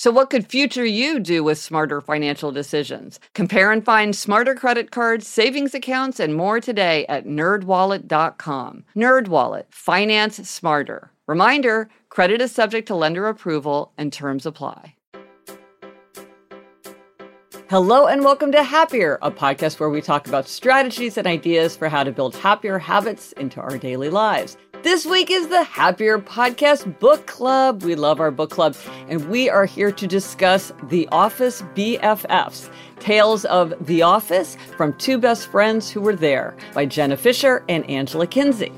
So, what could future you do with smarter financial decisions? Compare and find smarter credit cards, savings accounts, and more today at nerdwallet.com. Nerdwallet, finance smarter. Reminder credit is subject to lender approval and terms apply. Hello, and welcome to Happier, a podcast where we talk about strategies and ideas for how to build happier habits into our daily lives. This week is the Happier Podcast Book Club. We love our book club, and we are here to discuss The Office BFFs Tales of The Office from Two Best Friends Who Were There by Jenna Fischer and Angela Kinsey.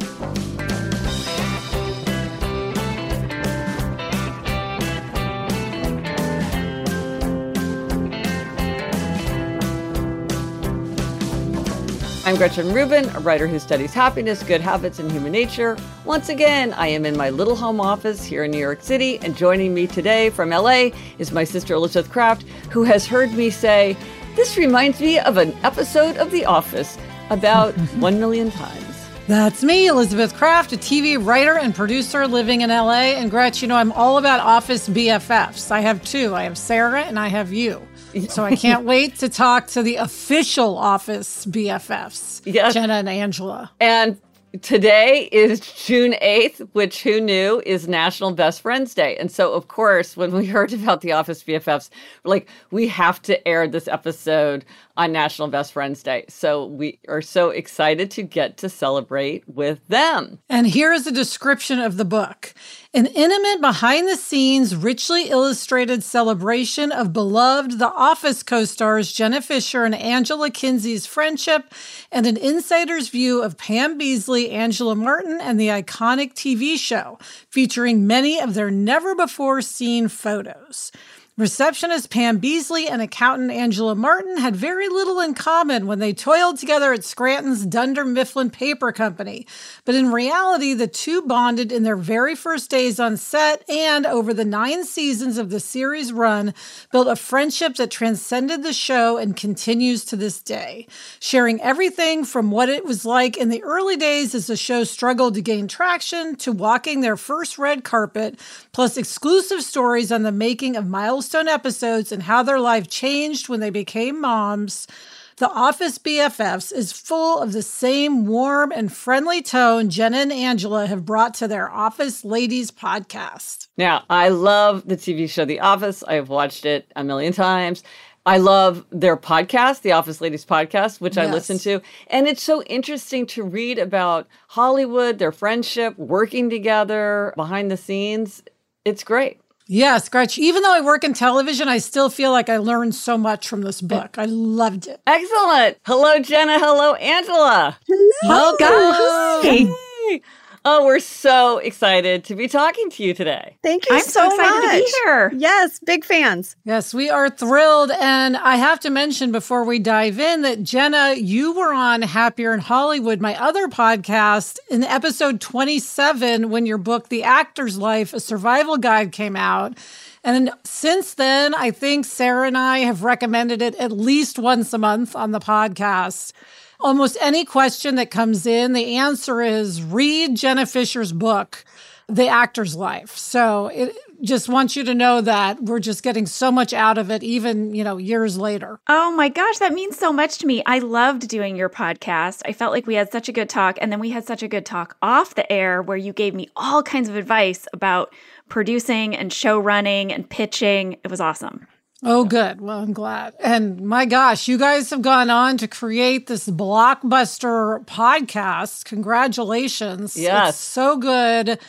I'm Gretchen Rubin, a writer who studies happiness, good habits, and human nature. Once again, I am in my little home office here in New York City, and joining me today from LA is my sister Elizabeth Craft, who has heard me say, This reminds me of an episode of The Office about one million times. That's me, Elizabeth Craft, a TV writer and producer living in LA. And Gretch, you know, I'm all about Office BFFs. I have two I have Sarah and I have you. So I can't wait to talk to the official office BFFs, yes. Jenna and Angela. And today is June 8th, which who knew is National Best Friends Day. And so, of course, when we heard about the Office BFFs, like, we have to air this episode on National Best Friends Day. So we are so excited to get to celebrate with them. And here is a description of the book an intimate, behind the scenes, richly illustrated celebration of beloved The Office co stars Jenna Fischer and Angela Kinsey's friendship, and an insider's view of Pam Beesly, Angela Martin, and the iconic TV show, featuring many of their never before seen photos. Receptionist Pam Beesly and accountant Angela Martin had very little in common when they toiled together at Scranton's Dunder Mifflin Paper Company. But in reality, the two bonded in their very first days on set and over the nine seasons of the series run, built a friendship that transcended the show and continues to this day, sharing everything from what it was like in the early days as the show struggled to gain traction to walking their first red carpet, plus exclusive stories on the making of Miles milestone episodes and how their life changed when they became moms. The Office BFFs is full of the same warm and friendly tone Jenna and Angela have brought to their Office Ladies podcast. Now, I love the TV show The Office. I have watched it a million times. I love their podcast, the Office Ladies podcast, which yes. I listen to. And it's so interesting to read about Hollywood, their friendship, working together behind the scenes. It's great. Yes, Gretch. Even though I work in television, I still feel like I learned so much from this book. I loved it. Excellent. Hello, Jenna. Hello, Angela. Hello, guys. Oh, we're so excited to be talking to you today. Thank you I'm so, so excited much. to be here. Yes, big fans. Yes, we are thrilled. And I have to mention before we dive in that Jenna, you were on Happier in Hollywood, my other podcast, in episode 27 when your book, The Actor's Life, a survival guide, came out. And since then, I think Sarah and I have recommended it at least once a month on the podcast almost any question that comes in, the answer is read Jenna Fischer's book, The Actor's Life. So it just wants you to know that we're just getting so much out of it, even, you know, years later. Oh my gosh, that means so much to me. I loved doing your podcast. I felt like we had such a good talk. And then we had such a good talk off the air where you gave me all kinds of advice about producing and show running and pitching. It was awesome. Oh, good. Well, I'm glad. And my gosh, you guys have gone on to create this blockbuster podcast. Congratulations. Yes. It's so good.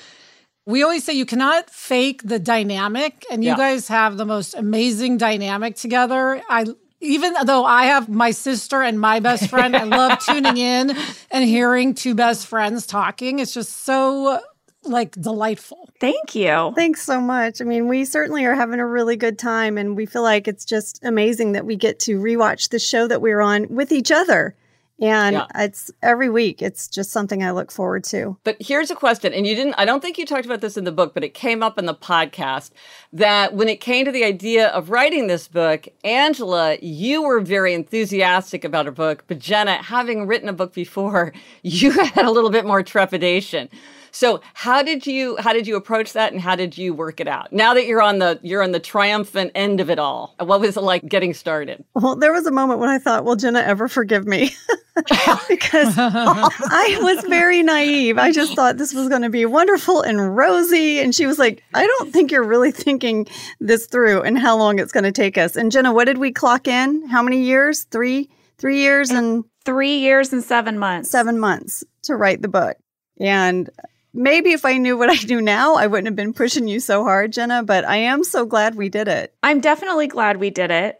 We always say you cannot fake the dynamic, and you yeah. guys have the most amazing dynamic together. I even though I have my sister and my best friend, I love tuning in and hearing two best friends talking. It's just so like delightful. Thank you. Thanks so much. I mean, we certainly are having a really good time and we feel like it's just amazing that we get to rewatch the show that we're on with each other And Yeah. it's every week, it's just something I look forward to. But here's a question, and you didn't, I don't think you talked about this in the book, but it came up in the podcast that when it came to the idea of writing this book, Angela, you were very enthusiastic about her book, but Jenna, having written a book before, you had a little bit more trepidation. So how did you how did you approach that and how did you work it out? Now that you're on the you're on the triumphant end of it all, what was it like getting started? Well, there was a moment when I thought, will Jenna ever forgive me? because I was very naive. I just thought this was going to be wonderful and rosy. And she was like, I don't think you're really thinking this through and how long it's going to take us. And Jenna, what did we clock in? How many years? Three, three years and Three years and seven months. seven months to write the book. And maybe if I knew what I do now, I wouldn't have been pushing you so hard, Jenna, but I am so glad we did it. I'm definitely glad we did it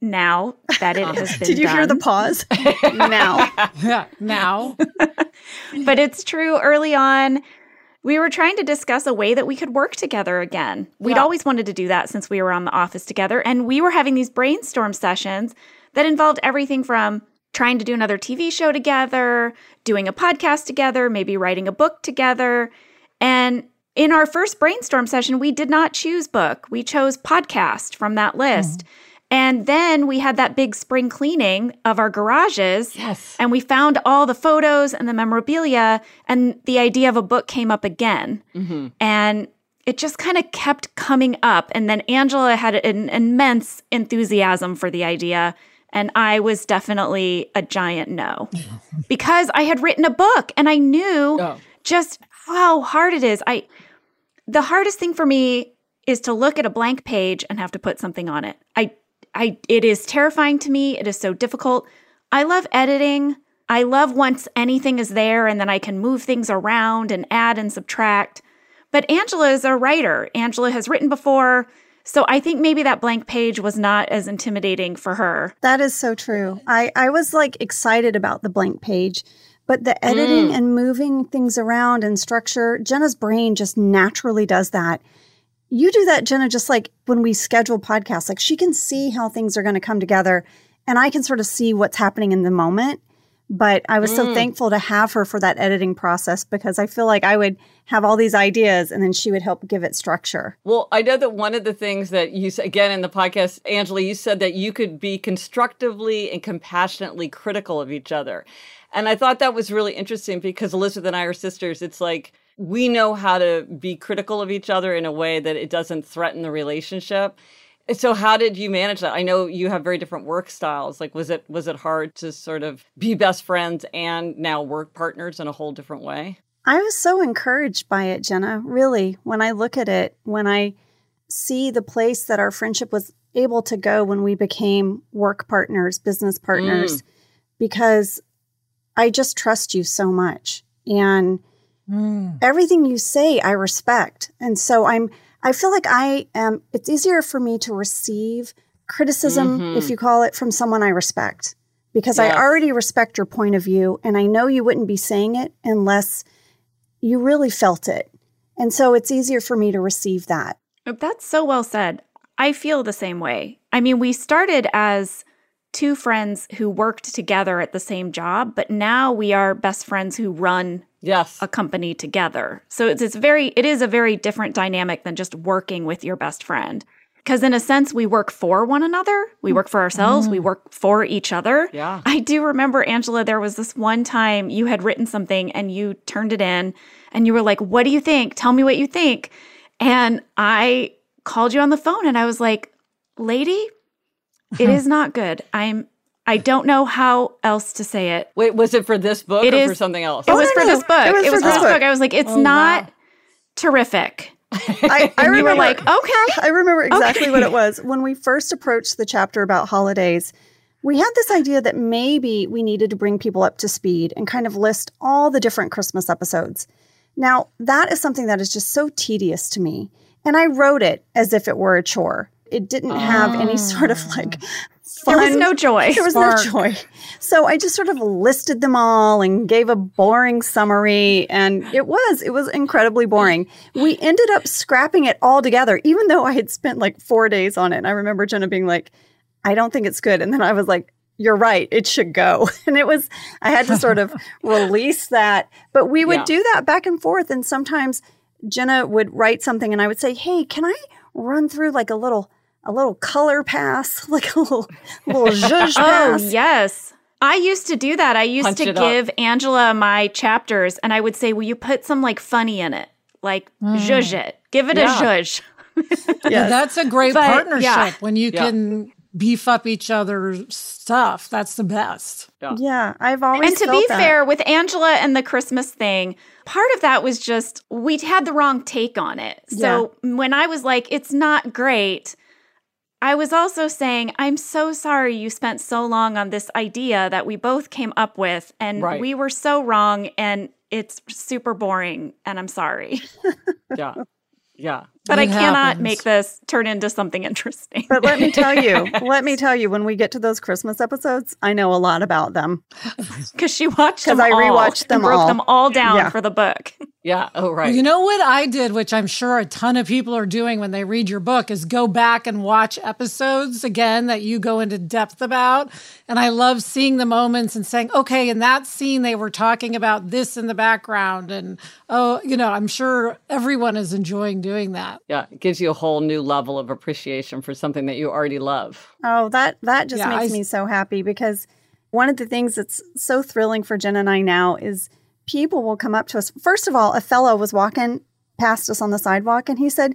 now that it has been Did you hear the pause? now. Yeah. Now. but it's true early on we were trying to discuss a way that we could work together again we'd Yeah. always wanted to do that since we were on the office together and we were having these brainstorm sessions that involved everything from trying to do another tv show together doing a podcast together maybe writing a book together and in our first brainstorm session we did not choose book we chose podcast from that list mm-hmm. and then we had that big spring cleaning of our garages Yes. and we found all the photos and the memorabilia, and the idea of a book came up again. Mm-hmm. And it just kind of kept coming up. And then Angela had an immense enthusiasm for the idea. And I was definitely a giant no because I had written a book and I knew Oh. just how hard it is. I, the hardest thing for me is to look at a blank page and have to put something on it. I I it is terrifying to me. It is so difficult. I love editing. I love once anything is there and then I can move things around and add and subtract. But Angela is a writer. Angela has written before. So I think maybe that blank page was not as intimidating for her. That is so true. I, I was like excited about the blank page, but the editing mm. and moving things around and structure, Jenna's brain just naturally does that. You do that, Jenna, just like when we schedule podcasts, like she can see how things are going to come together and I can sort of see what's happening in the moment. But I was so mm. thankful to have her for that editing process because I feel like I would have all these ideas and then she would help give it structure. Well, I know that one of the things that you said again in the podcast, Angela, you said that you could be constructively and compassionately critical of each other. And I thought that was really interesting because Elizabeth and I are sisters. It's like we know how to be critical of each other in a way that it doesn't threaten the relationship. And So how did you manage that? I know you have very different work styles. Like was it was it hard to sort of be best friends and now work partners in a whole different way? I was so encouraged by it, Jenna. Really, when I look at it, when I see the place that our friendship was able to go when we became work partners, business partners, mm. because I just trust you so much. And mm. everything you say, I respect. And so I'm, I feel like I am, it's easier for me to receive criticism, mm-hmm. if you call it, from someone I respect. Because Yes. I already respect your point of view and I know you wouldn't be saying it unless you really felt it. And so it's easier for me to receive that. That's so well said. I feel the same way. I mean, we started as two friends who worked together at the same job, but now we are best friends who run Yes. a company together. So it's, it's very it is a very different dynamic than just working with your best friend. Because in a sense, we work for one another. We work for ourselves. We mm. work for each other. Yeah. I do remember, Angela, there was this one time you had written something and you turned it in and you were like, What do you think? Tell me what you think. And I called you on the phone and I was like, Lady, it is not good. I'm I don't know how else to say it. Wait, was it for this book It or is- for something else? It was no, for no. this book. It was It was, for for this this book. book. I was like, it's Oh, not wow. terrific. I, I And you were remember- like, okay. I remember exactly Okay. what it was. When we first approached the chapter about holidays, we had this idea that maybe we needed to bring people up to speed and kind of list all the different Christmas episodes. Now, that is something that is just so tedious to me. And I wrote it as if it were a chore. It didn't have any sort of ah. like There was no joy. There was Spark. no joy. So I just sort of listed them all and gave a boring summary. And it was, it was incredibly boring. We ended up scrapping it all together, even though I had spent like four days on it. And I remember Jenna being like, I don't think it's good. And then I was like, you're right, it should go. And it was, I had to sort of release that. But we would Yeah. do that back and forth. And sometimes Jenna would write something and I would say, Hey, can I run through like a little, a little color pass, like a little, little zhuzh Oh, yes. I used to do that. I used Punch to it up. give Angela my chapters and I would say, Will you put some like funny in it? Like hmm. zhuzh it. Give it Yeah. a zhuzh. Yeah, that's a great But, partnership yeah. when you Yeah. can beef up each other's stuff. That's the best. Yeah, I've always And to be that. fair, with Angela and the Christmas thing, part of that was just we'd had the wrong take on it. So when I was like, it's not great, I was also saying, I'm so sorry you spent so long on this idea that we both came up with, and Right. we were so wrong, and it's super boring, and I'm sorry. Yeah. Yeah. But I cannot happens. make this turn into something interesting. But let me tell you, let me tell you, when we get to those Christmas episodes, I know a lot about them. Because she watched 'Cause them I all rewatched and them broke all. them all down Yeah. for the book. Yeah. Oh, right. You know what I did, which I'm sure a ton of people are doing when they read your book, is go back and watch episodes again that you go into depth about. And I love seeing the moments and saying, okay, in that scene, they were talking about this in the background. And oh, you know, I'm sure everyone is enjoying doing that. Yeah. It gives you a whole new level of appreciation for something that you already love. Oh, that that just Yeah, makes I- me so happy because one of the things that's so thrilling for Jen and I now is people will come up to us. First of all, a fellow was walking past us on the sidewalk and he said,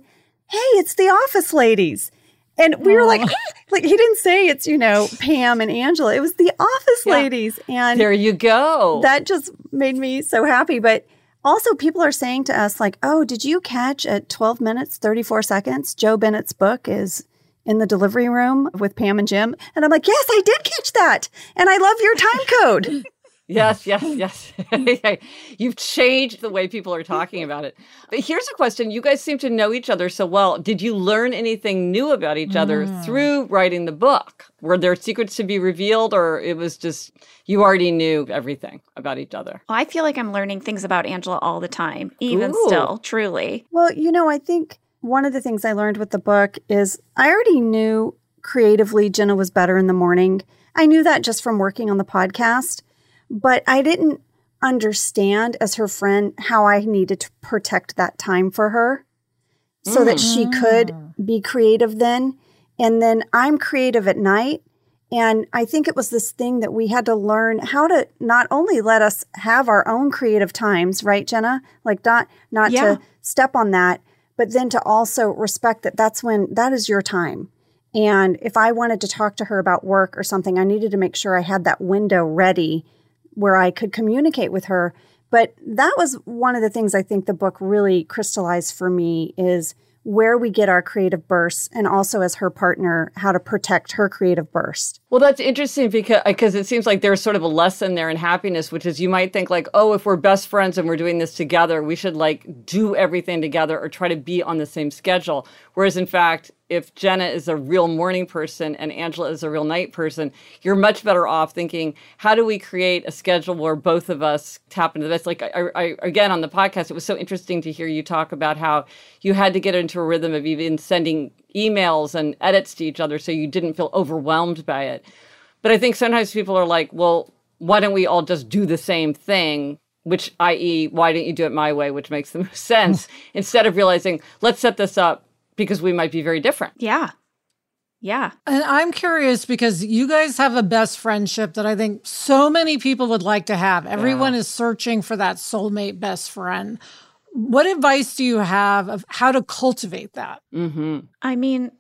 "Hey, it's the office ladies." And we were like, like he didn't say it's, you know, Pam and Angela. It was the office Yeah. ladies. And There you go. that just made me so happy. But also, people are saying to us, like, oh, did you catch at 12 minutes, 34 seconds, Jo Bennett's book is in the delivery room with Pam and Jim? And I'm like, yes, I did catch that. And I love your time code. Yes, yes, yes. You've changed the way people are talking about it. But here's a question. You guys seem to know each other so well. Did you learn anything new about each other hmm. through writing the book? Were there secrets to be revealed, or it was just you already knew everything about each other? Well, I feel like I'm learning things about Angela all the time, even Ooh. still, truly. well, you know, I think one of the things I learned with the book is I already knew creatively Jenna was better in the morning. I knew that just from working on the podcast, but I didn't understand as her friend how I needed to protect that time for her so that she mm. could ah. be creative then. And then I'm creative at night. And I think it was this thing that we had to learn how to not only let us have our own creative times, right, Jenna? Like not not Yeah. to step on that, but then to also respect that that's when that is your time. And if I wanted to talk to her about work or something, I needed to make sure I had that window ready where I could communicate with her. But that was one of the things I think the book really crystallized for me is where we get our creative bursts and also as her partner, how to protect her creative burst. Well, that's interesting because uh, because it seems like there's sort of a lesson there in happiness, which is you might think like, oh, if we're best friends and we're doing this together, we should like do everything together or try to be on the same schedule. Whereas in fact, if Jenna is a real morning person and Angela is a real night person, you're much better off thinking, how do we create a schedule where both of us tap into this? Like, I, I, again, on the podcast, it was so interesting to hear you talk about how you had to get into a rhythm of even sending emails and edits to each other so you didn't feel overwhelmed by it. But I think sometimes people are like, well, why don't we all just do the same thing? Which, i.e., why don't you do it my way, which makes the most sense, instead of realizing, let's set this up because we might be very different. Yeah. Yeah. And I'm curious because you guys have a best friendship that I think so many people would like to have. Everyone is searching for that soulmate best friend. What advice do you have of how to cultivate that? Mm-hmm. I mean,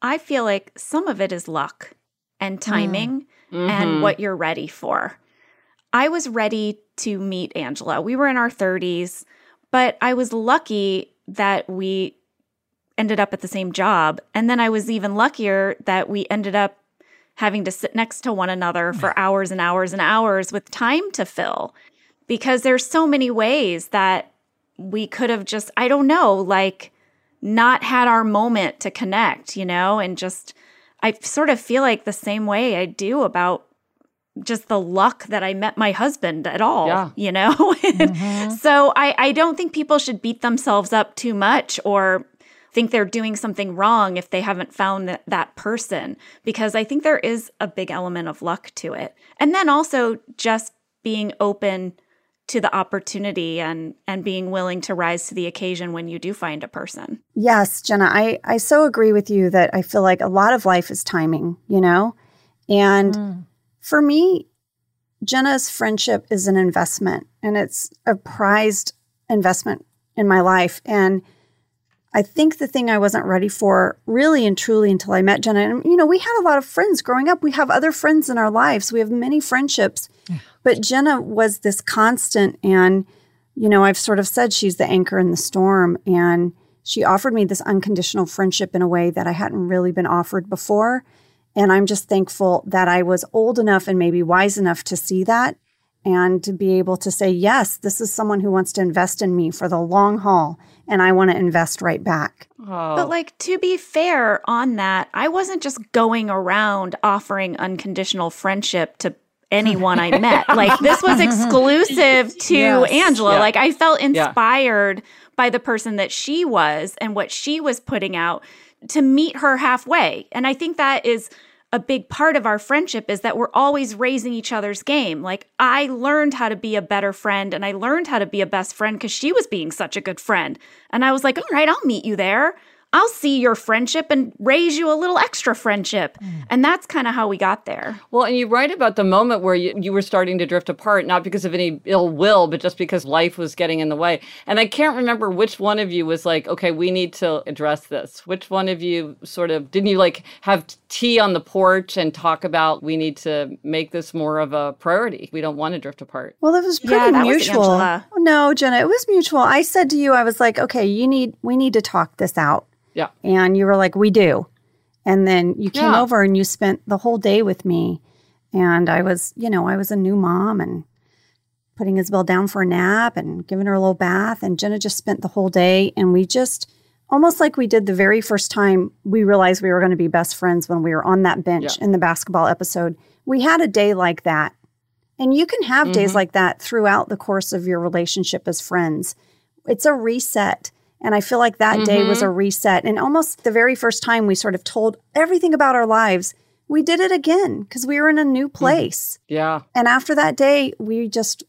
I feel like some of it is luck and timing Mm-hmm. and what you're ready for. I was ready to meet Angela. We were in our 30s, but I was lucky that we ended up at the same job. And then I was even luckier that we ended up having to sit next to one another for hours and hours and hours with time to fill because there's so many ways that we could have just I don't know, like not had our moment to connect, you know, and just I sort of feel like the same way I do about just the luck that I met my husband at all, Yeah. you know? And mm-hmm. So I, I don't think people should beat themselves up too much or think they're doing something wrong if they haven't found that, that person because I think there is a big element of luck to it. And then also just being open to the opportunity and and being willing to rise to the occasion when you do find a person. Yes, Jenna, I I so agree with you that I feel like a lot of life is timing, you know? And mm. for me, Jenna's friendship is an investment and it's a prized investment in my life and I think the thing I wasn't ready for really and truly until I met Jenna, and you know, we had a lot of friends growing up. We have other friends in our lives. We have many friendships. Yeah. But Jenna was this constant. And, you know, I've sort of said she's the anchor in the storm. And she offered me this unconditional friendship in a way that I hadn't really been offered before. And I'm just thankful that I was old enough and maybe wise enough to see that and to be able to say, yes, this is someone who wants to invest in me for the long haul, and I want to invest right back. Oh. But, like, to be fair on that, I wasn't just going around offering unconditional friendship to anyone I met. like, this was exclusive to yes. Angela. Yeah. Like, I felt inspired yeah. by the person that she was and what she was putting out to meet her halfway. And I think that is a big part of our friendship is that we're always raising each other's game. Like I learned how to be a better friend and I learned how to be a best friend because she was being such a good friend. And I was like, all right, I'll meet you there. I'll see your friendship and raise you a little extra friendship. Mm. And that's kind of how we got there. Well, and you write about the moment where you, you were starting to drift apart, not because of any ill will, but just because life was getting in the way. And I can't remember which one of you was like, okay, we need to address this. Which one of you sort of, didn't you like have tea on the porch and talk about we need to make this more of a priority? We don't want to drift apart. Well, it was pretty yeah, mutual. Was no, Jenna, it was mutual. I said to you, I was like, okay, you need, we need to talk this out yeah. And you were like, we do. And then you came yeah. over and you spent the whole day with me. And I was, you know, I was a new mom and putting Isabel down for a nap and giving her a little bath. And Jenna just spent the whole day. And we just, almost like we did the very first time we realized we were going to be best friends when we were on that bench yeah. in the basketball episode. We had a day like that. And you can have mm-hmm. days like that throughout the course of your relationship as friends. It's a reset. And I feel like that mm-hmm. day was a mm-hmm. reset. And almost the very first time we sort of told everything about our lives, we did it again because we were in a new mm-hmm. place. Yeah. And after that day, we just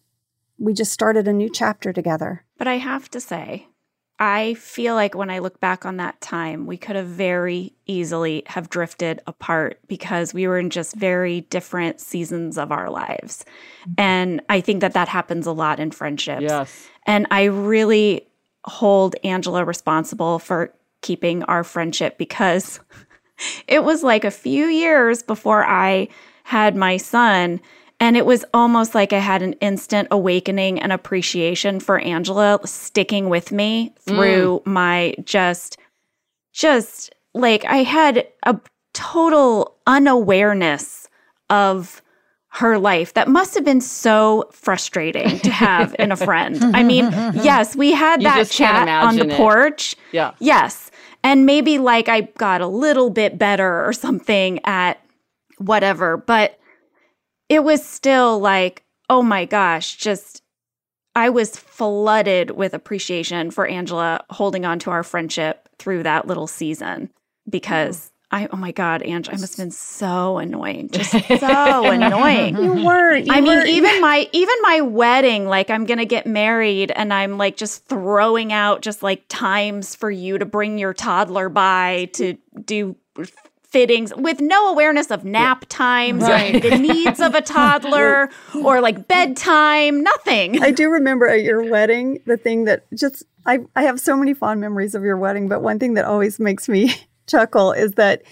we just started a new chapter together. But I have to say, I feel like when I look back on that time, we could have very easily have drifted apart because we were in just very different seasons of our lives. Mm-hmm. And I think that that happens a lot in friendships. Yes. And I really hold Angela responsible for keeping our friendship because it was like a few years before I had my son. And it was almost like I had an instant awakening and appreciation for Angela sticking with me through mm. my just, just like I had a total unawareness of her life that must have been so frustrating to have in a friend. I mean, yes, we had you that chat on the it. porch. Yeah. Yes. And maybe like I got a little bit better or something at whatever, but it was still like, oh my gosh, just I was flooded with appreciation for Angela holding on to our friendship through that little season because I oh my god, Ange, I must have been so annoying, just so annoying. You weren't. You I weren't. mean, even my even my wedding, like I'm gonna get married, and I'm like just throwing out just like times for you to bring your toddler by to do fittings with no awareness of nap times right. or the needs of a toddler or like bedtime, nothing. I do remember at your wedding the thing that just I I have so many fond memories of your wedding, but one thing that always makes me chuckle is that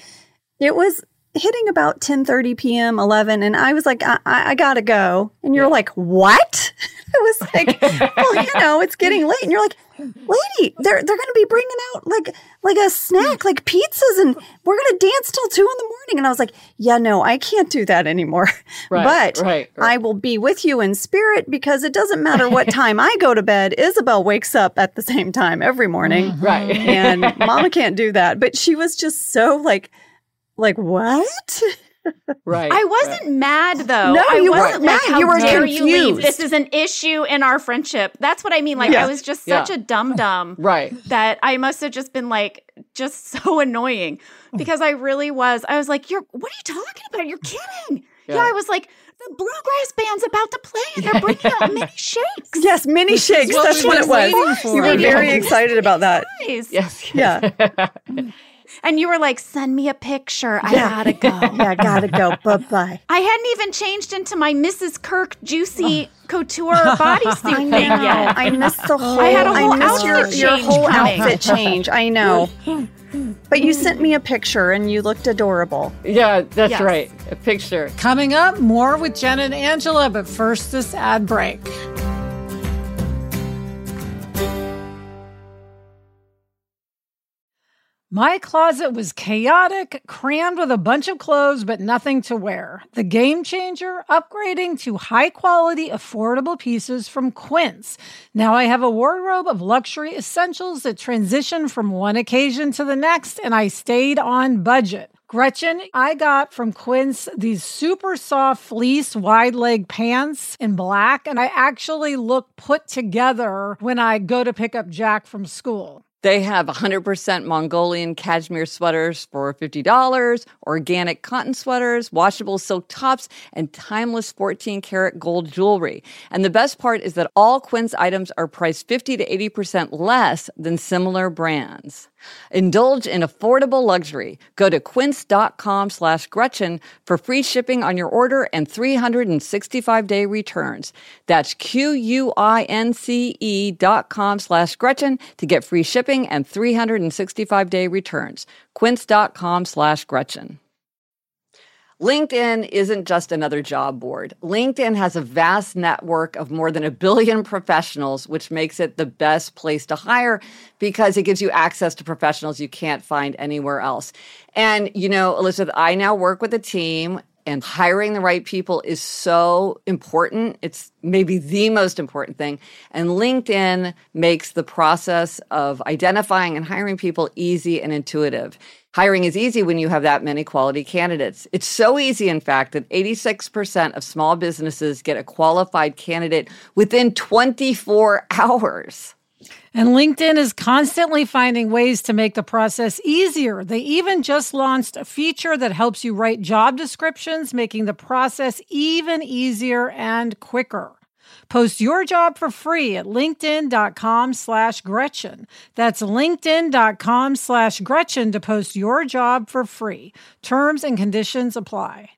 it was hitting about 10 30 p.m 11 and i was like i, I gotta go. And you're yeah. like what? I was like well you know it's getting late. And you're like lady they're they're gonna be bringing out like like a snack like pizzas and we're gonna dance till two in the morning. And i was like yeah no i can't do that anymore. Right, but right, right. i will be with you in spirit because it doesn't matter what time i go to bed isabel wakes up at the same time every morning. Mm-hmm. Right. And mama can't do that. But she was just so like like what? Right. I wasn't mad though. No, I you wasn't weren't like, mad. How You were dare you leave? confused. This is an issue in our friendship. That's what I mean. Like Yeah. I was just such Yeah. a dum dum Right. that I must have just been like just so annoying because I really was. I was like, "You're what are you talking about? You're kidding." Yeah, Yeah. I was like, "The bluegrass band's about to play and they're bringing out mini shakes." Yes, mini shakes. what That's what it was. You were very excited about that. Guys. Yes. Yeah. And you were like, "Send me a picture. I Yeah. gotta go." Yeah, I gotta go. Bye bye. I hadn't even changed into my Mrs. Kirk juicy couture bodysuit I thing yet. I missed the whole. I had a whole missed your, outfit your change whole coming. outfit change. I know. But you sent me a picture and you looked adorable. Yeah, that's Yes. right. A picture. Coming up, more with Jen and Angela, but first, this ad break. My closet was chaotic, crammed with a bunch of clothes, but nothing to wear. The game changer, upgrading to high quality, affordable pieces from Quince. Now I have a wardrobe of luxury essentials that transition from one occasion to the next, and I stayed on budget. Gretchen, I got from Quince these super soft fleece wide leg pants in black, and I actually look put together when I go to pick up Jack from school. They have 100% Mongolian cashmere sweaters for $50, organic cotton sweaters, washable silk tops, and timeless 14 karat gold jewelry. And the best part is that all Quince items are priced 50 to 80% less than similar brands. Indulge in affordable luxury. Go to quince.com slash Gretchen for free shipping on your order and 365 day returns. That's Q-U-I-N-C-E dot com slash Gretchen to get free shipping and 365 day returns. Quince.com slash Gretchen. LinkedIn isn't just another job board. LinkedIn has a vast network of more than a billion professionals, which makes it the best place to hire because it gives you access to professionals you can't find anywhere else. And, you know, Elizabeth, I now work with a team and hiring the right people is so important. It's maybe the most important thing. And LinkedIn makes the process of identifying and hiring people easy and intuitive. Hiring is easy when you have that many quality candidates. It's so easy, in fact, that 86% of small businesses get a qualified candidate within 24 hours. And LinkedIn is constantly finding ways to make the process easier. They even just launched a feature that helps you write job descriptions, making the process even easier and quicker. Post your job for free at linkedin.com slash Gretchen. That's linkedin.com slash Gretchen to post your job for free. Terms and conditions apply.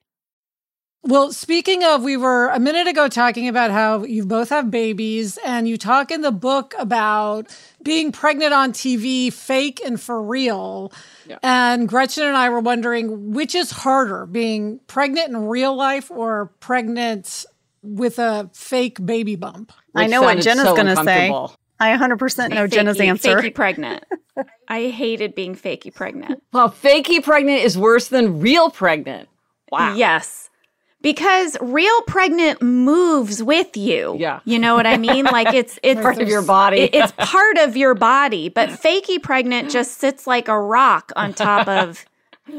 Well, speaking of, we were a minute ago talking about how you both have babies, and you talk in the book about being pregnant on TV, fake and for real. Yeah. And Gretchen and I were wondering which is harder, being pregnant in real life or pregnant with a fake baby bump? I know what Jenna's so going to say. I 100% know Fakey- Jenna's answer. Fakey pregnant. I hated being fakey pregnant. Well, fakey pregnant is worse than real pregnant. Wow. Yes. Because real pregnant moves with you. Yeah. You know what I mean? Like it's it's Part of your body. it- it's part of your body, but fakey pregnant just sits like a rock on top of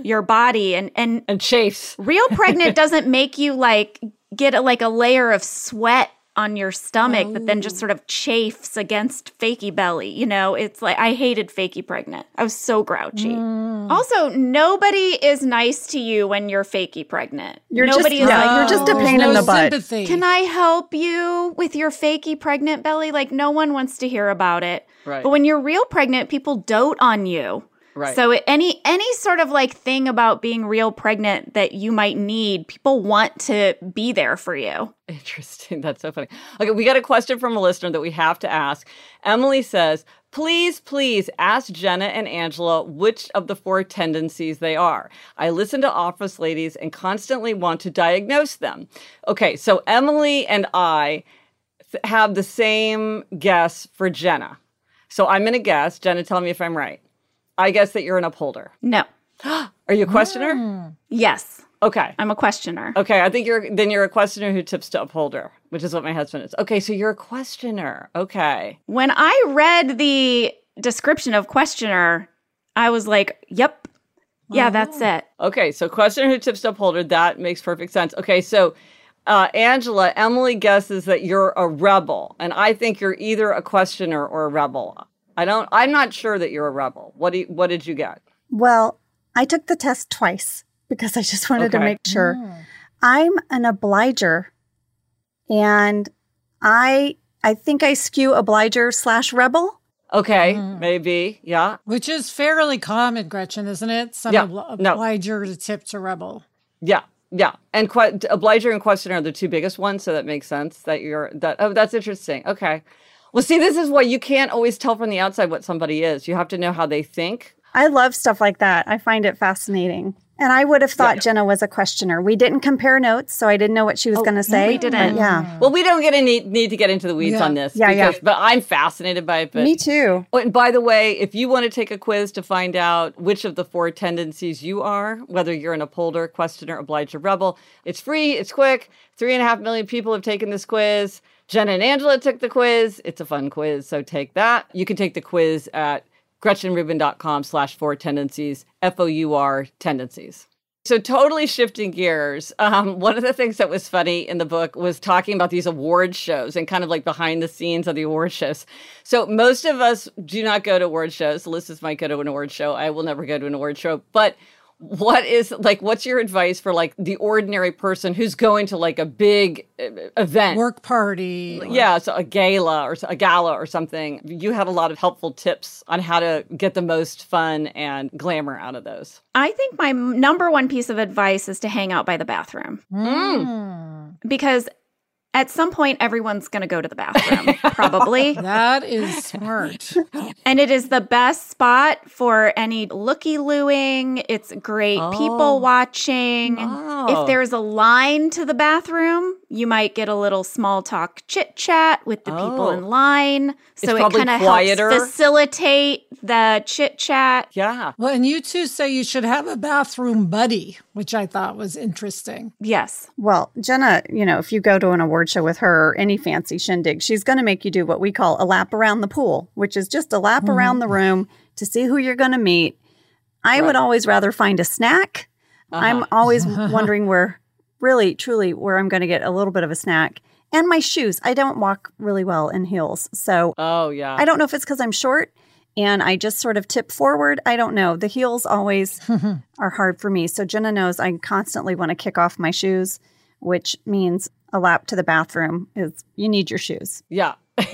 your body and and and chafes. real pregnant doesn't make you like get a, like a layer of sweat on your stomach that then just oh. sort of chafes against fakey belly. You know, it's like I hated fakey pregnant. I was so grouchy. Mm. Also, nobody is nice to you when you're fakey pregnant. You're nobody just, is yeah, like, you're just a oh, There's pain no in the butt. sympathy. can I help you with your fakey pregnant belly? Like no one wants to hear about it. Right. But when you're real pregnant, people dote on you. Right. So any any sort of like thing about being real pregnant that you might need, people want to be there for you. Interesting. That's so funny. Okay, we got a question from a listener that we have to ask. Emily says, Please, please ask Jenna and Angela which of the four tendencies they are. I listen to Office Ladies and constantly want to diagnose them. Okay, so Emily and I th- have the same guess for Jenna. So I'm going to guess, Jenna, tell me if I'm right. I guess that you're an upholder. No. Are you a questioner? Yes. Okay. I'm a questioner. Okay, I think you're then you're a questioner who tips to upholder, which is what my husband is. Okay, so you're a questioner. Okay. When I read the description of questioner, I was like, yep, Yeah, that's it. Okay, so questioner who tips to upholder, that makes perfect sense. Okay, so uh, Angela, Emily guesses that you're a rebel, and I think you're either a questioner or a rebel. I don't. I'm not sure that you're a rebel. What do you, What did you get? Well, I took the test twice because I just wanted to make sure. Mm. I'm an obliger, and I I think I skew obliger slash rebel. Okay, mm. maybe. Yeah, Which is fairly common, Gretchen, isn't it? Some Yeah, obli- no. obliger to tip to rebel. yeah, yeah. And que- obliger and questioner are the two biggest ones, so that makes sense. That you're that. Oh, that's interesting. Okay. Well, see, this is why you can't always tell from the outside what somebody is. You have to know how they think. I love stuff like that. I find it fascinating. And I would have thought Jenna was a questioner. We didn't compare notes, so I didn't know what she was oh, going to say. Oh, we didn't. but yeah. Mm. Well, we don't get any need to get into the weeds Yeah. on this. Yeah, yeah. But I'm fascinated by it. But Me too. Oh, and by the way, if you want to take a quiz to find out which of the four tendencies you are, whether you're an upholder, questioner, obliger, rebel, it's free, it's quick. Three and a half million people have taken this quiz. Jenna and Angela took the quiz. It's a fun quiz, so take that. You can take the quiz at gretchenrubin.com slash four tendencies, F-O-U-R tendencies. So totally shifting gears. Um, one of the things that was funny in the book was talking about these award shows and kind of like behind the scenes of the award shows. So most of us do not go to award shows. Listeners might go to an award show. I will never go to an award show. But what is like? What's your advice for like the ordinary person who's going to like a big uh, event? Work party. or- yeah, so a gala or a gala or something. You have a lot of helpful tips on how to get the most fun and glamour out of those. I think my number one piece of advice is to hang out by the bathroom Mm. because at some point everyone's going to go to the bathroom, probably. That is smart. And it is the best spot for any looky looing. It's great Oh. people watching. Oh. If there's a line to the bathroom, you might get a little small talk chit chat with the people Oh. in line. So it kind of quieter. helps facilitate the chit chat. Yeah. Well, and you two say you should have a bathroom buddy, which I thought was interesting. Yes. Well, Jenna, you know, if you go to an award show with her or any fancy shindig, she's going to make you do what we call a lap around the pool, which is just a lap around the room to see who you're going to meet. I would always rather find a snack. I'm Uh-huh. always wondering where, really, truly, where I'm going to get a little bit of a snack. And my shoes. I don't walk really well in heels. So Oh yeah. I don't know if it's because I'm short and I just sort of tip forward. I don't know. The heels always are hard for me. So Jenna knows I constantly want to kick off my shoes, which means a lap to the bathroom is you need your shoes. Yeah.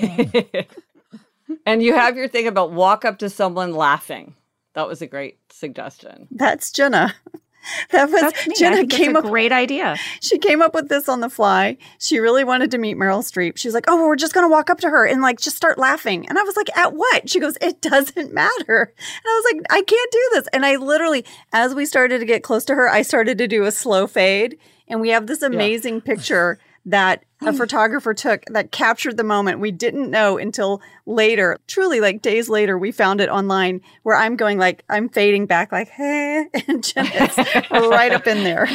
and you have your thing about walk up to someone laughing. That was a great suggestion. That's Jenna. That was That's me. I Jenna came up. great idea. She came up with this on the fly. She really wanted to meet Meryl Streep. She's like, "Oh, well, we're just going to walk up to her and like just start laughing." And I was like, "At what?" She goes, "It doesn't matter." And I was like, "I can't do this." And I literally, as we started to get close to her, I started to do a slow fade, and we have this amazing picture that a photographer took that captured the moment. We didn't know until later, truly like days later, we found it online where I'm going like I'm fading back like, "Hey," and Jenna's right up in there.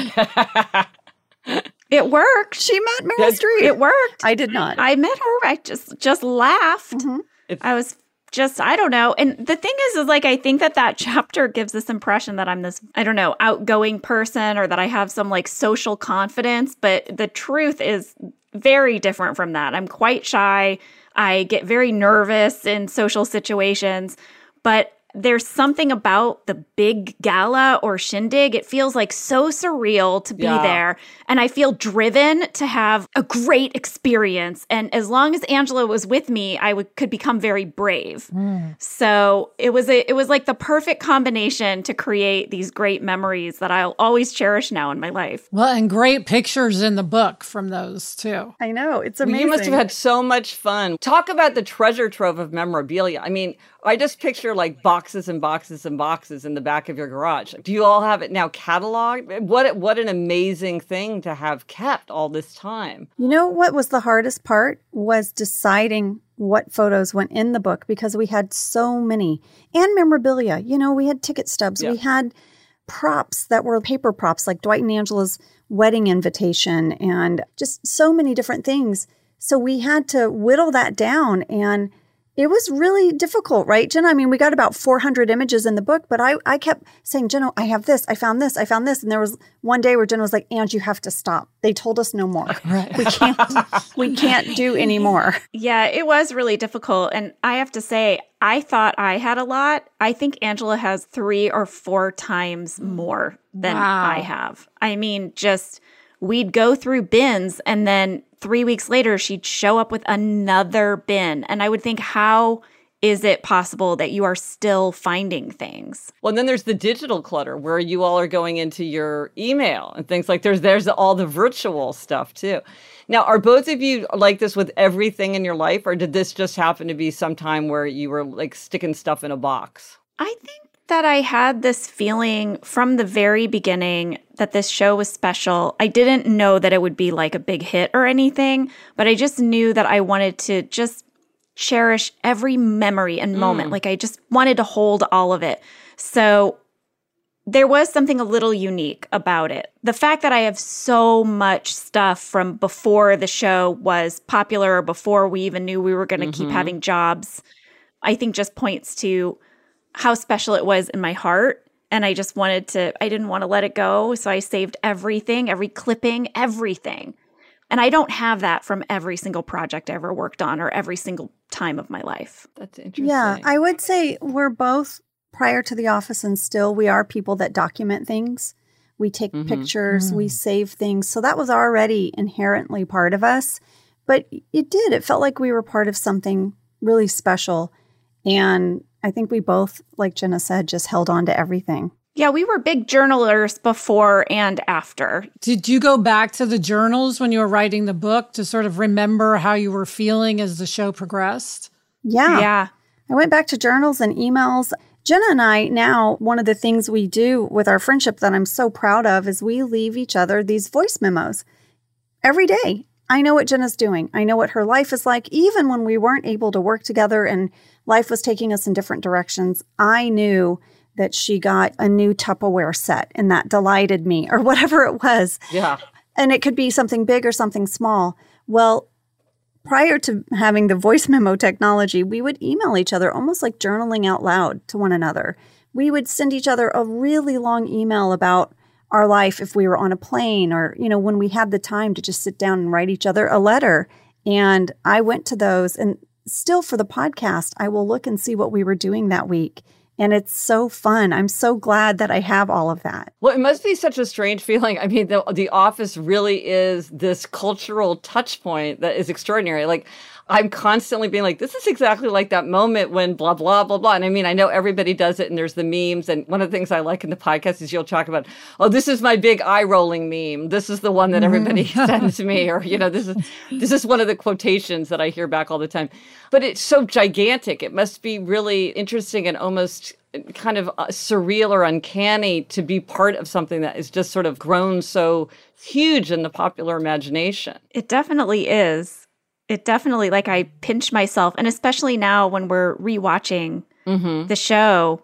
It worked. She met Meryl That's- Streep. It worked. I did not. I met her. I just just laughed. Mhm. I was just I don't know. And the thing is is like I think that that chapter gives this impression that I'm this I don't know, outgoing person or that I have some like social confidence, but the truth is very different from that. I'm quite shy. I get very nervous in social situations, but there's something about the big gala or shindig. It feels like so surreal to be Yeah. there. And I feel driven to have a great experience. And as long as Angela was with me, I would, could become very brave. Hmm. So it was a, it was like the perfect combination to create these great memories that I'll always cherish now in my life. Well, and great pictures in the book from those too. I know. It's Well, amazing. You must have had so much fun. Talk about the treasure trove of memorabilia. I mean, I just picture like boxes and boxes and boxes in the back of your garage. Do you all have it now cataloged? What what an amazing thing to have kept all this time. You know what was the hardest part was deciding what photos went in the book because we had so many and memorabilia. You know, we had ticket stubs, Yeah. we had props that were paper props like Dwight and Angela's wedding invitation and just so many different things. So we had to whittle that down and it was really difficult, right, Jenna? I mean, we got about 400 images in the book, but I, I kept saying, Jenna, I have this, I found this, I found this. And there was one day where Jenna was like, and you have to stop. They told us no more. Right. We can't, we can't do anymore. Yeah, it was really difficult. And I have to say, I thought I had a lot. I think Angela has three or four times more than wow. I have. I mean, just we'd go through bins and then three weeks later she'd show up with another bin. And I would think, how is it possible that you are still finding things? Well, and then there's the digital clutter where you all are going into your email and things like there's there's all the virtual stuff too. Now, are both of you like this with everything in your life, or did this just happen to be some time where you were like sticking stuff in a box? I think that I had this feeling from the very beginning that this show was special. I didn't know that it would be like a big hit or anything, but I just knew that I wanted to just cherish every memory and moment. Mm. Like I just wanted to hold all of it. So there was something a little unique about it. The fact that I have so much stuff from before the show was popular or before we even knew we were going to mm-hmm. keep having jobs, I think just points to how special it was in my heart. And I just wanted to, I didn't want to let it go. So I saved everything, every clipping, everything. And I don't have that from every single project I ever worked on or every single time of my life. That's interesting. Yeah, I would say we're both prior to the office and still we are people that document things. We take mm-hmm. pictures, mm-hmm. we save things. So that was already inherently part of us. But it did. It felt like we were part of something really special. And I think we both, like Jenna said, just held on to everything. Yeah, we were big journalers before and after. Did you go back to the journals when you were writing the book to sort of remember how you were feeling as the show progressed? Yeah. Yeah. I went back to journals and emails. Jenna and I now, one of the things we do with our friendship that I'm so proud of is we leave each other these voice memos every day. I know what Jenna's doing. I know what her life is like. Even when we weren't able to work together and life was taking us in different directions, I knew that she got a new Tupperware set and that delighted me or whatever it was. Yeah. And it could be something big or something small. Well, prior to having the voice memo technology, we would email each other almost like journaling out loud to one another. We would send each other a really long email about our life if we were on a plane or, you know, when we had the time to just sit down and write each other a letter. And I went to those and still for the podcast, I will look and see what we were doing that week. And it's so fun. I'm so glad that I have all of that. Well, it must be such a strange feeling. I mean, the, the office really is this cultural touch point that is extraordinary. Like, I'm constantly being like, this is exactly like that moment when blah, blah, blah, blah. And I mean, I know everybody does it and there's the memes. And one of the things I like in the podcast is you'll talk about, oh, this is my big eye rolling meme. This is the one that everybody mm-hmm. sends me. Or, you know, this is, this is one of the quotations that I hear back all the time. But it's so gigantic. It must be really interesting and almost kind of uh, surreal or uncanny to be part of something that is just sort of grown so huge in the popular imagination. It definitely is it definitely like I pinch myself, and especially now when we're rewatching mm-hmm. the show.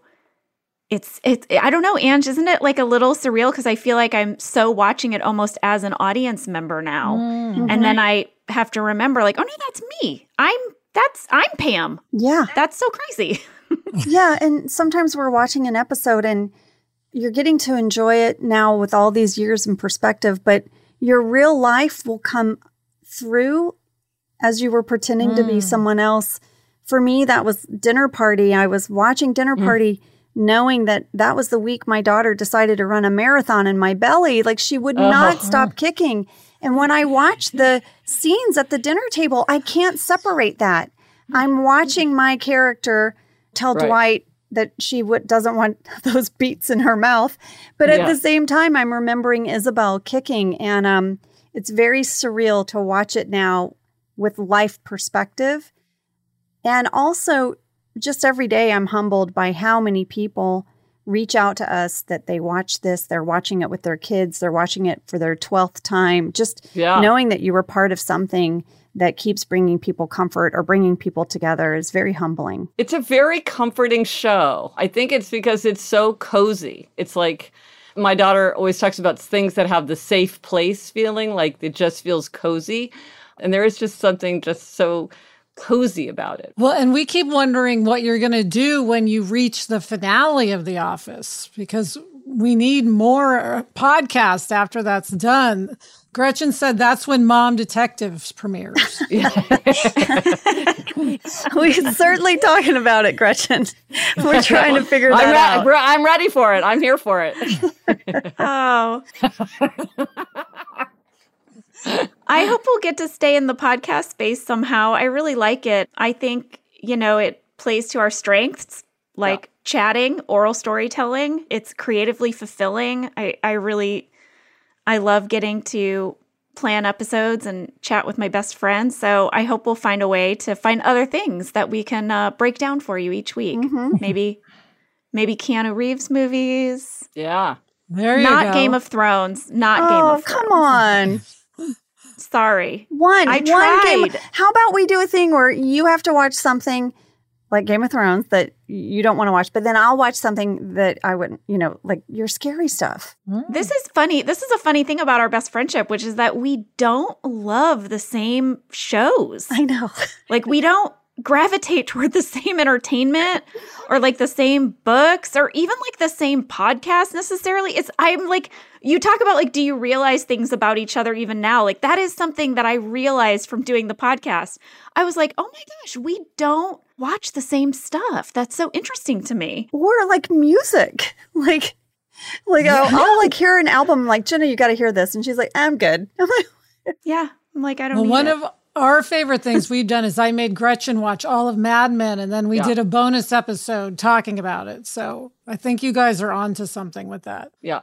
It's it's I don't know, Ange, isn't it like a little surreal because I feel like I'm so watching it almost as an audience member now, mm-hmm. and then I have to remember like, oh no, that's me. I'm that's I'm Pam. Yeah, that's so crazy. yeah, and sometimes we're watching an episode and you're getting to enjoy it now with all these years in perspective, but your real life will come through as you were pretending mm. to be mm. someone else. For me, that was dinner party. I was watching dinner mm. party. Mm. Knowing that that was the week my daughter decided to run a marathon in my belly, like she would uh-huh. not stop kicking. And when I watch the scenes at the dinner table, I can't separate that. I'm watching my character tell right. Dwight that she w- doesn't want those beets in her mouth, but at yeah. the same time, I'm remembering Isabel kicking, and um, it's very surreal to watch it now with life perspective. And also, just every day, I'm humbled by how many people reach out to us that they watch this, they're watching it with their kids, they're watching it for their 12th time. Just yeah. knowing that you were part of something that keeps bringing people comfort or bringing people together is very humbling. It's a very comforting show. I think it's because it's so cozy. It's like, my daughter always talks about things that have the safe place feeling, like it just feels cozy. And there is just something just so cozy about it. Well, and we keep wondering what you're going to do when you reach the finale of The Office because we need more uh, podcasts after that's done. Gretchen said that's when Mom Detectives premieres. We're certainly talking about it, Gretchen. We're trying to figure that I'm out. I'm ready for it. I'm here for it. Oh. I hope we'll get to stay in the podcast space somehow. I really like it. I think, you know, it plays to our strengths, like chatting, oral storytelling. It's creatively fulfilling. I, I really I love getting to plan episodes and chat with my best friends. So I hope we'll find a way to find other things that we can uh, break down for you each week. Mhm. Maybe, maybe Keanu Reeves movies. yeah. There you Not go. Game of Thrones. Not Game Oh, of come on. Sorry. One. I One game. tried. How about we do a thing where you have to watch something like Game of Thrones that you don't want to watch, but then I'll watch something that I wouldn't, you know, like your scary stuff. This is funny. This is a funny thing about our best friendship, which is that we don't love the same shows. I know. Like we don't gravitate toward the same entertainment or like the same books or even like the same podcast necessarily. It's I'm like you talk about like do you realize things about each other even now? Like that is something that I realized from doing the podcast. I was like, "Oh my gosh, we don't watch the same stuff." That's so interesting to me. Or like music. Like, like I'll, I'll like hear an album like, Jenna, you got to hear this. And she's like, I'm good. I'm like, Yeah. I'm like, I don't Well, one it. of our favorite things we've done is I made Gretchen watch all of Mad Men, and then we Yeah. did a bonus episode talking about it. So I think you guys are onto something with that. Yeah.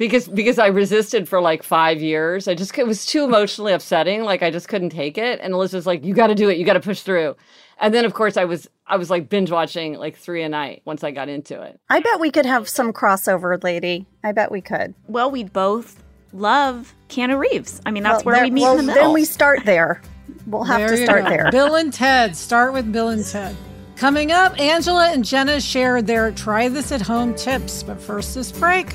Because because I resisted for like five years. I just it was too emotionally upsetting. Like I just couldn't take it. And Elizabeth's like, you gotta do it, you gotta push through. And then of course I was I was like binge watching like three a night once I got into it. I bet we could have some crossover, lady. I bet we could. well, we both love Keanu Reeves. I mean, that's Well, where there- we meet well, in the middle. Then we start there. We'll have There to start go. there. Bill and Ted. Start with Bill and Ted. Coming up, Angela and Jenna share their try this at home tips. But first, this break.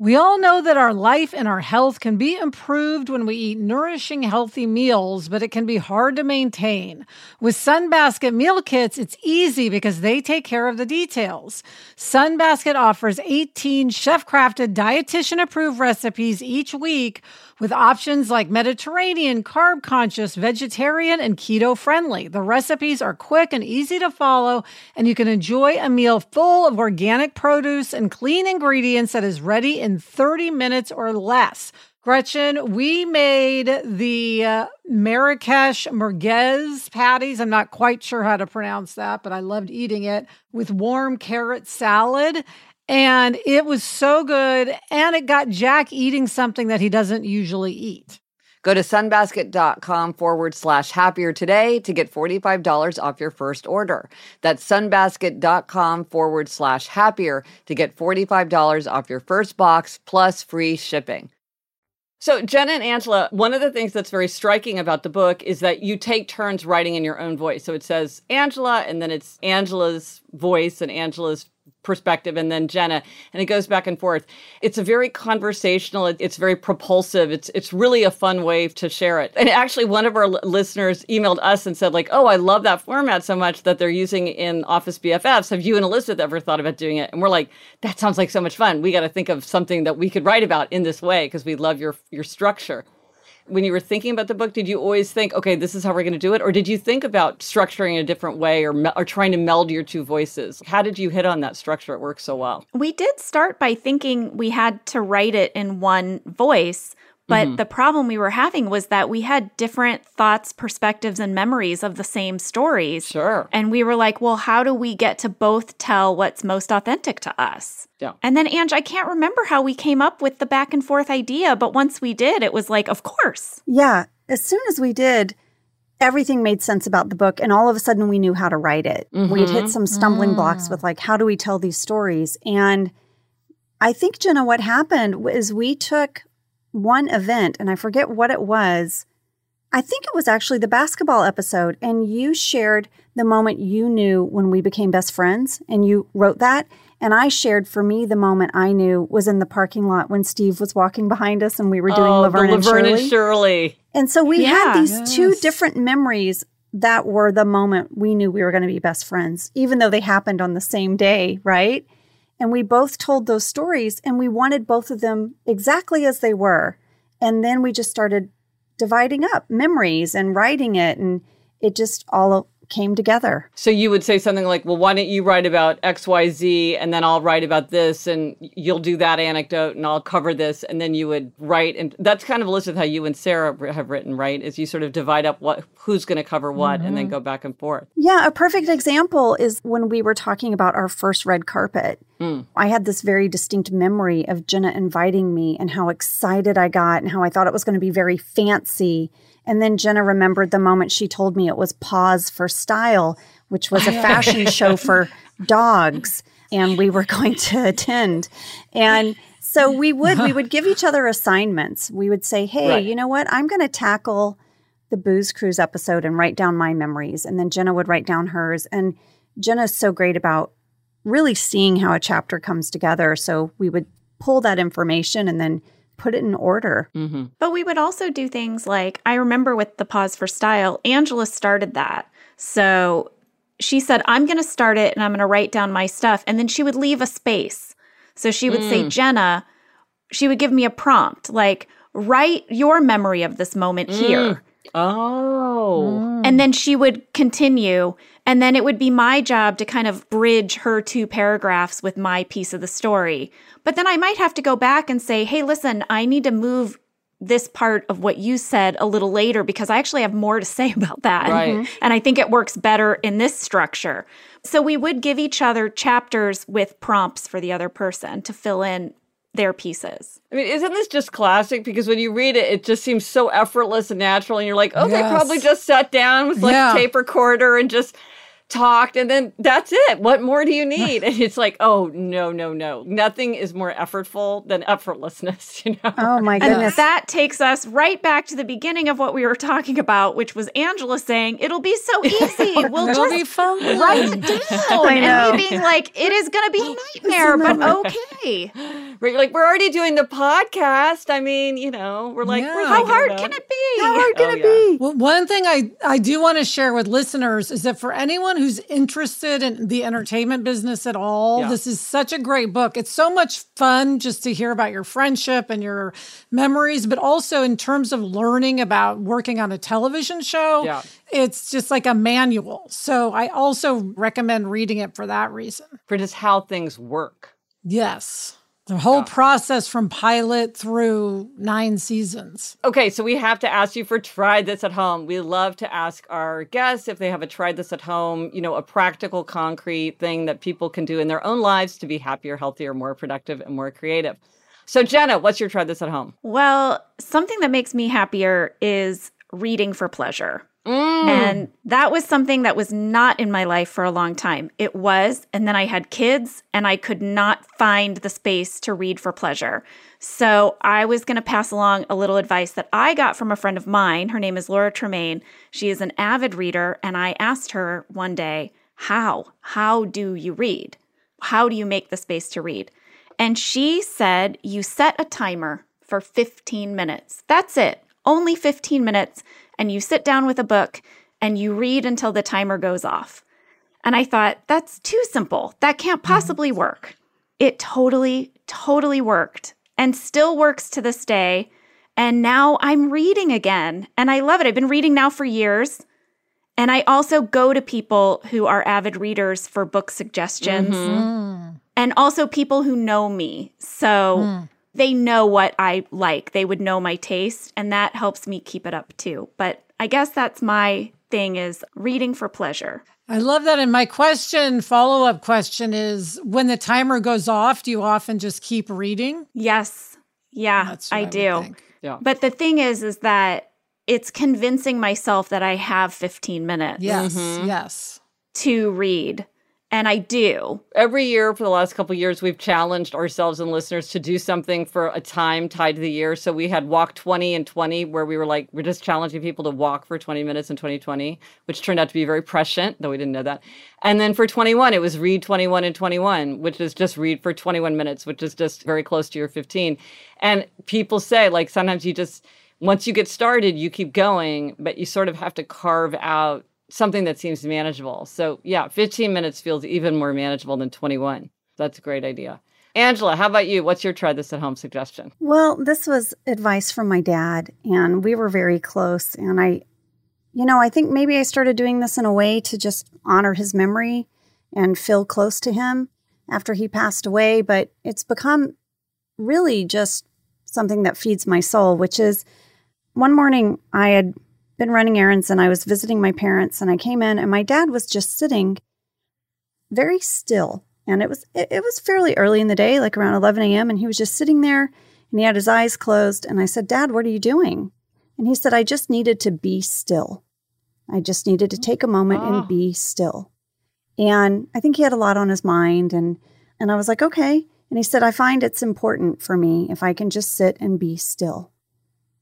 We all know that our life and our health can be improved when we eat nourishing, healthy meals, but it can be hard to maintain. With Sunbasket meal kits, it's easy because they take care of the details. Sunbasket offers 18 chef crafted, dietitian approved recipes each week with options like Mediterranean, carb conscious, vegetarian, and keto friendly. The recipes are quick and easy to follow, and you can enjoy a meal full of organic produce and clean ingredients that is ready in 30 minutes or less. Gretchen, we made the uh, Marrakesh merguez patties. I'm not quite sure how to pronounce that, but I loved eating it with warm carrot salad. And it was so good. And it got Jack eating something that he doesn't usually eat. Go to sunbasket.com forward slash happier today to get $45 off your first order. That's sunbasket.com forward slash happier to get $45 off your first box plus free shipping. So, Jenna and Angela, one of the things that's very striking about the book is that you take turns writing in your own voice. So it says Angela, and then it's Angela's voice and Angela's perspective, and then Jenna, and it goes back and forth. It's a very conversational. it- It's very propulsive. It's it's really a fun way to share it. And actually, one of our l- listeners emailed us and said, like, "Oh, I love that format so much that they're using in Office BFFs. Have you and Elizabeth ever thought about doing it?" And we're like, "That sounds like so much fun. We got to think of something that we could write about in this way because we love your your structure." When you were thinking about the book, did you always think, okay, this is how we're going to do it? Or did you think about structuring in a different way or, or trying to meld your two voices? How did you hit on that structure? It works so well. We did start by thinking we had to write it in one voice, But mm-hmm. the problem we were having was that we had different thoughts, perspectives, and memories of the same stories. Sure. And we were like, well, how do we get to both tell what's most authentic to us? Yeah. And then, Ange, I can't remember how we came up with the back and forth idea, but once we did, it was like, of course. Yeah. As soon as we did, everything made sense about the book. And all of a sudden, we knew how to write it. Mm-hmm. We had hit some stumbling mm. blocks with, like, how do we tell these stories? And I think, Jenna, what happened was we took one event, and I forget what it was. I think it was actually the basketball episode, and you shared the moment you knew when we became best friends, and you wrote that. And I shared for me the moment I knew was in the parking lot when Steve was walking behind us and we were doing oh, Laverne, and, Laverne and Shirley. And so we yeah, had these yes. two different memories that were the moment we knew we were going to be best friends, even though they happened on the same day, right? And we both told those stories and we wanted both of them exactly as they were. And then we just started dividing up memories and writing it. And it just all came together. So you would say something like, well, why don't you write about XYZ and then I'll write about this and you'll do that anecdote and I'll cover this. And then you would write. And that's kind of Elizabeth, how you and Sarah have written, right? Is you sort of divide up what who's going to cover what mm-hmm. and then mm-hmm. go back and forth. Yeah. A perfect example is when we were talking about our first red carpet. Mm. I had this very distinct memory of Jenna inviting me and how excited I got and how I thought it was going to be very fancy and then Jenna remembered the moment she told me it was Paws for Style, which was a oh, fashion show for dogs, and we were going to attend. And so we would we would give each other assignments. We would say, "Hey, right. you know what? I'm going to tackle the Booze Cruise episode and write down my memories." And then Jenna would write down hers. And Jenna is so great about really seeing how a chapter comes together. So we would pull that information and then put it in order. Mm-hmm. But we would also do things like I remember with the Paws for Style, Angela started that. So she said, I'm going to start it and I'm going to write down my stuff. And then she would leave a space. So she would mm. say, Jenna, she would give me a prompt like, write your memory of this moment mm. here. Oh. And then she would continue. And then it would be my job to kind of bridge her two paragraphs with my piece of the story. But then I might have to go back and say, hey, listen, I need to move this part of what you said a little later because I actually have more to say about that. Right. Mm-hmm. And I think it works better in this structure. So we would give each other chapters with prompts for the other person to fill in their pieces. I mean, isn't this just classic? Because when you read it, it just seems so effortless and natural, and you're like, oh, yes. they probably just sat down with like yeah. a tape recorder and just talked and then that's it. What more do you need? And it's like oh no no no. Nothing is more effortful than effortlessness you know? Oh my goodness. and that takes us right back to the beginning of what we were talking about which was angela saying it'll be so easy. We'll it'll just be fun. write it down. I know. and me being like it is going to be a nightmare but okay. Right like we're already doing the podcast. I mean you know we're like yeah. we're how hard can it be? How hard can oh, it yeah. be? Well, one thing i i do want to share with listeners is that for anyone who's interested in the entertainment business at all, yeah. this is such a great book. It's so much fun just to hear about your friendship and your memories, but also in terms of learning about working on a television show. Yeah. It's just like a manual. So I also recommend reading it for that reason. For just how things work. Yes. The whole yeah. process from pilot through nine seasons. Okay, so we have to ask you for try this at home. We love to ask our guests if they have a try this at home, you know, a practical, concrete thing that people can do in their own lives to be happier, healthier, more productive, and more creative. So, Jenna, what's your try this at home? Well, something that makes me happier is reading for pleasure. Mm. And that was something that was not in my life for a long time. It was, and then I had kids and I could not find the space to read for pleasure. So I was going to pass along a little advice that I got from a friend of mine. Her name is Laura Tremaine. She is an avid reader. And I asked her one day, How? How do you read? How do you make the space to read? And she said, You set a timer for 15 minutes. That's it, only 15 minutes and you sit down with a book and you read until the timer goes off. And I thought, that's too simple. That can't mm-hmm. possibly work. It totally, totally worked and still works to this day. And now I'm reading again and I love it. I've been reading now for years. And I also go to people who are avid readers for book suggestions mm-hmm. and also people who know me. So mm. They know what I like. They would know my taste, and that helps me keep it up too. But I guess that's my thing is reading for pleasure. I love that. And my question, follow up question is when the timer goes off, do you often just keep reading? Yes. Yeah, I, I do. Yeah. But the thing is, is that it's convincing myself that I have 15 minutes. Yes. Mm-hmm. Yes. To read. And I do. Every year for the last couple years, we've challenged ourselves and listeners to do something for a time tied to the year. So we had Walk 20 and 20, where we were like, we're just challenging people to walk for 20 minutes in 2020, which turned out to be very prescient, though we didn't know that. And then for 21, it was Read 21 and 21, which is just read for 21 minutes, which is just very close to your 15. And people say, like, sometimes you just, once you get started, you keep going, but you sort of have to carve out something that seems manageable. So, yeah, 15 minutes feels even more manageable than 21. That's a great idea. Angela, how about you? What's your try this at home suggestion? Well, this was advice from my dad, and we were very close. And I, you know, I think maybe I started doing this in a way to just honor his memory and feel close to him after he passed away. But it's become really just something that feeds my soul, which is one morning I had been running errands and I was visiting my parents and I came in and my dad was just sitting very still. And it was it, it was fairly early in the day, like around 11 a.m. And he was just sitting there and he had his eyes closed. And I said, Dad, what are you doing? And he said, I just needed to be still. I just needed to take a moment oh. and ah. be still. And I think he had a lot on his mind. And, and I was like, okay. And he said, I find it's important for me if I can just sit and be still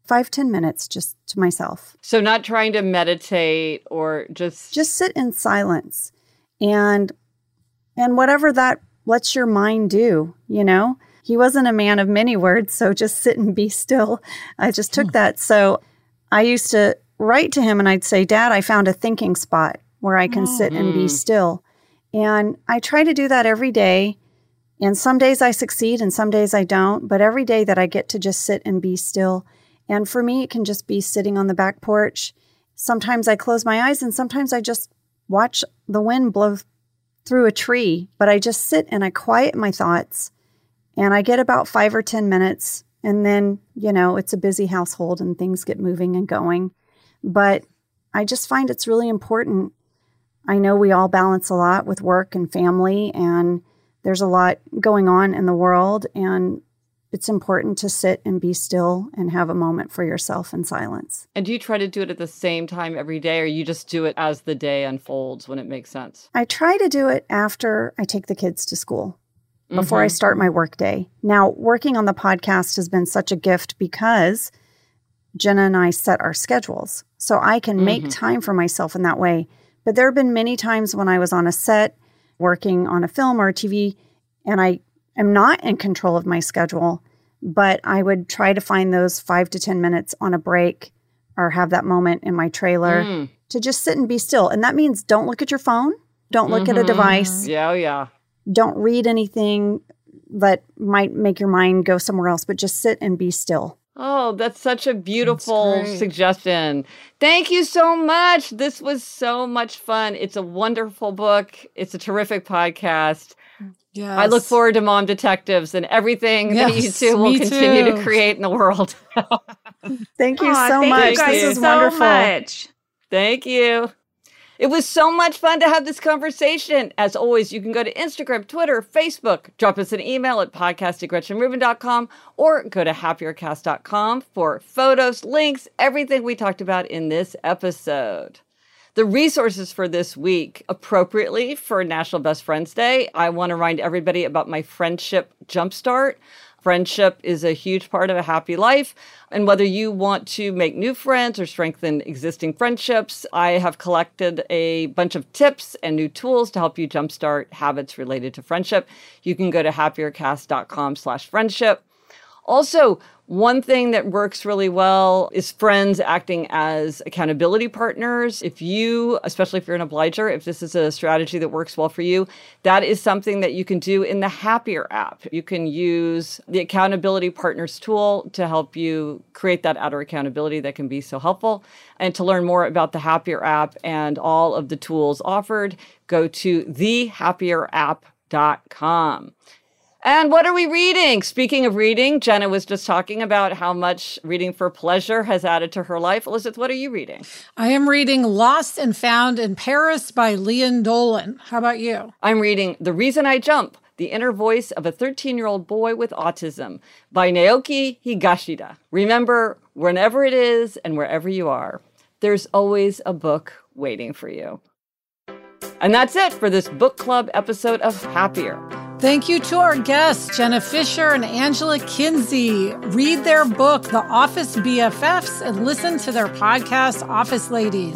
five ten minutes just to myself. So, not trying to meditate or just. Just sit in silence and and whatever that lets your mind do, you know? He wasn't a man of many words, so just sit and be still. I just took that. So I used to write to him and I'd say, Dad, I found a thinking spot where I can sit and be mm. still. And I try to do that every day. And some days I succeed and some days I don't. But every day that I get to just sit and be still, and for me, it can just be sitting on the back porch. Sometimes I close my eyes and sometimes I just watch the wind blow through a tree, but I just sit and I quiet my thoughts and I get about five or 10 minutes. And then, you know, it's a busy household and things get moving and going. But I just find it's really important. I know we all balance a lot with work and family, and there's a lot going on in the world. And it's important to sit and be still and have a moment for yourself in silence. And do you try to do it at the same time every day, or you just do it as the day unfolds when it makes sense? I try to do it after I take the kids to school, before mm-hmm. I start my workday. Now, working on the podcast has been such a gift because Jenna and I set our schedules. So I can make mm-hmm. time for myself in that way. But there have been many times when I was on a set working on a film or a TV and I am not in control of my schedule, but I would try to find those five to 10 minutes on a break or have that moment in my trailer mm. to just sit and be still. And that means don't look at your phone, don't look mm-hmm. at a mm-hmm. device. Yeah, oh, yeah. Don't read anything that might make your mind go somewhere else, but just sit and be still. Oh, that's such a beautiful suggestion. Thank you so much. This was so much fun. It's a wonderful book. It's a terrific podcast. Yes. I look forward to Mom Detectives and everything yes, that you two will continue too. to create in the world. thank you Aww, so thank much. You this is so wonderful. Much. Thank you. It was so much fun to have this conversation. As always, you can go to Instagram, Twitter, Facebook, drop us an email at podcast at gretchenrubin.com or go to happiercast.com for photos, links, everything we talked about in this episode. The resources for this week, appropriately for National Best Friends Day, I want to remind everybody about my Friendship Jumpstart. Friendship is a huge part of a happy life. And whether you want to make new friends or strengthen existing friendships, I have collected a bunch of tips and new tools to help you jumpstart habits related to friendship. You can go to happiercast.com slash friendship. Also, one thing that works really well is friends acting as accountability partners. If you, especially if you're an obliger, if this is a strategy that works well for you, that is something that you can do in the Happier app. You can use the accountability partners tool to help you create that outer accountability that can be so helpful. And to learn more about the Happier app and all of the tools offered, go to thehappierapp.com. And what are we reading? Speaking of reading, Jenna was just talking about how much reading for pleasure has added to her life. Elizabeth, what are you reading? I am reading Lost and Found in Paris by Lian Dolan. How about you? I'm reading The Reason I Jump The Inner Voice of a 13 year old Boy with Autism by Naoki Higashida. Remember, whenever it is and wherever you are, there's always a book waiting for you. And that's it for this book club episode of Happier. Thank you to our guests, Jenna Fischer and Angela Kinsey. Read their book, The Office BFFs, and listen to their podcast, Office Ladies.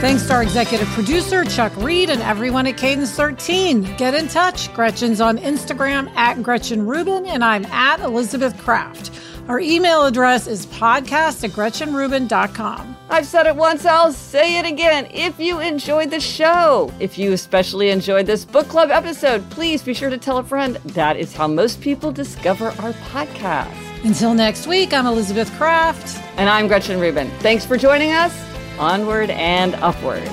Thanks to our executive producer, Chuck Reed, and everyone at Cadence 13. Get in touch. Gretchen's on Instagram at Gretchen Rubin, and I'm at Elizabeth Craft. Our email address is podcast at GretchenRubin.com. I've said it once, I'll say it again. If you enjoyed the show, if you especially enjoyed this book club episode, please be sure to tell a friend. That is how most people discover our podcast. Until next week, I'm Elizabeth Craft. And I'm Gretchen Rubin. Thanks for joining us. Onward and upward.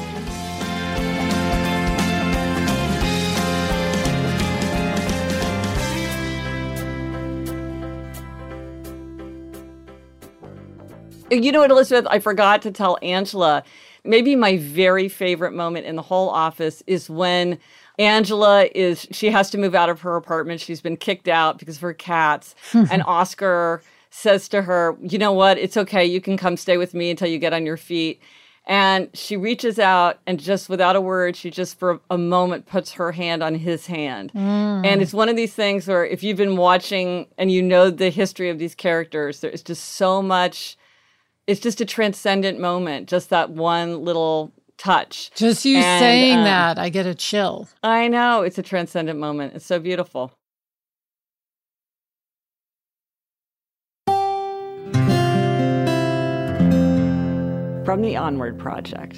You know what, Elizabeth? I forgot to tell Angela. Maybe my very favorite moment in the whole office is when Angela is, she has to move out of her apartment. She's been kicked out because of her cats. and Oscar says to her, You know what? It's okay. You can come stay with me until you get on your feet. And she reaches out and just without a word, she just for a moment puts her hand on his hand. Mm. And it's one of these things where if you've been watching and you know the history of these characters, there's just so much it's just a transcendent moment, just that one little touch. Just you and, saying um, that, I get a chill. I know. It's a transcendent moment. It's so beautiful. From the Onward Project.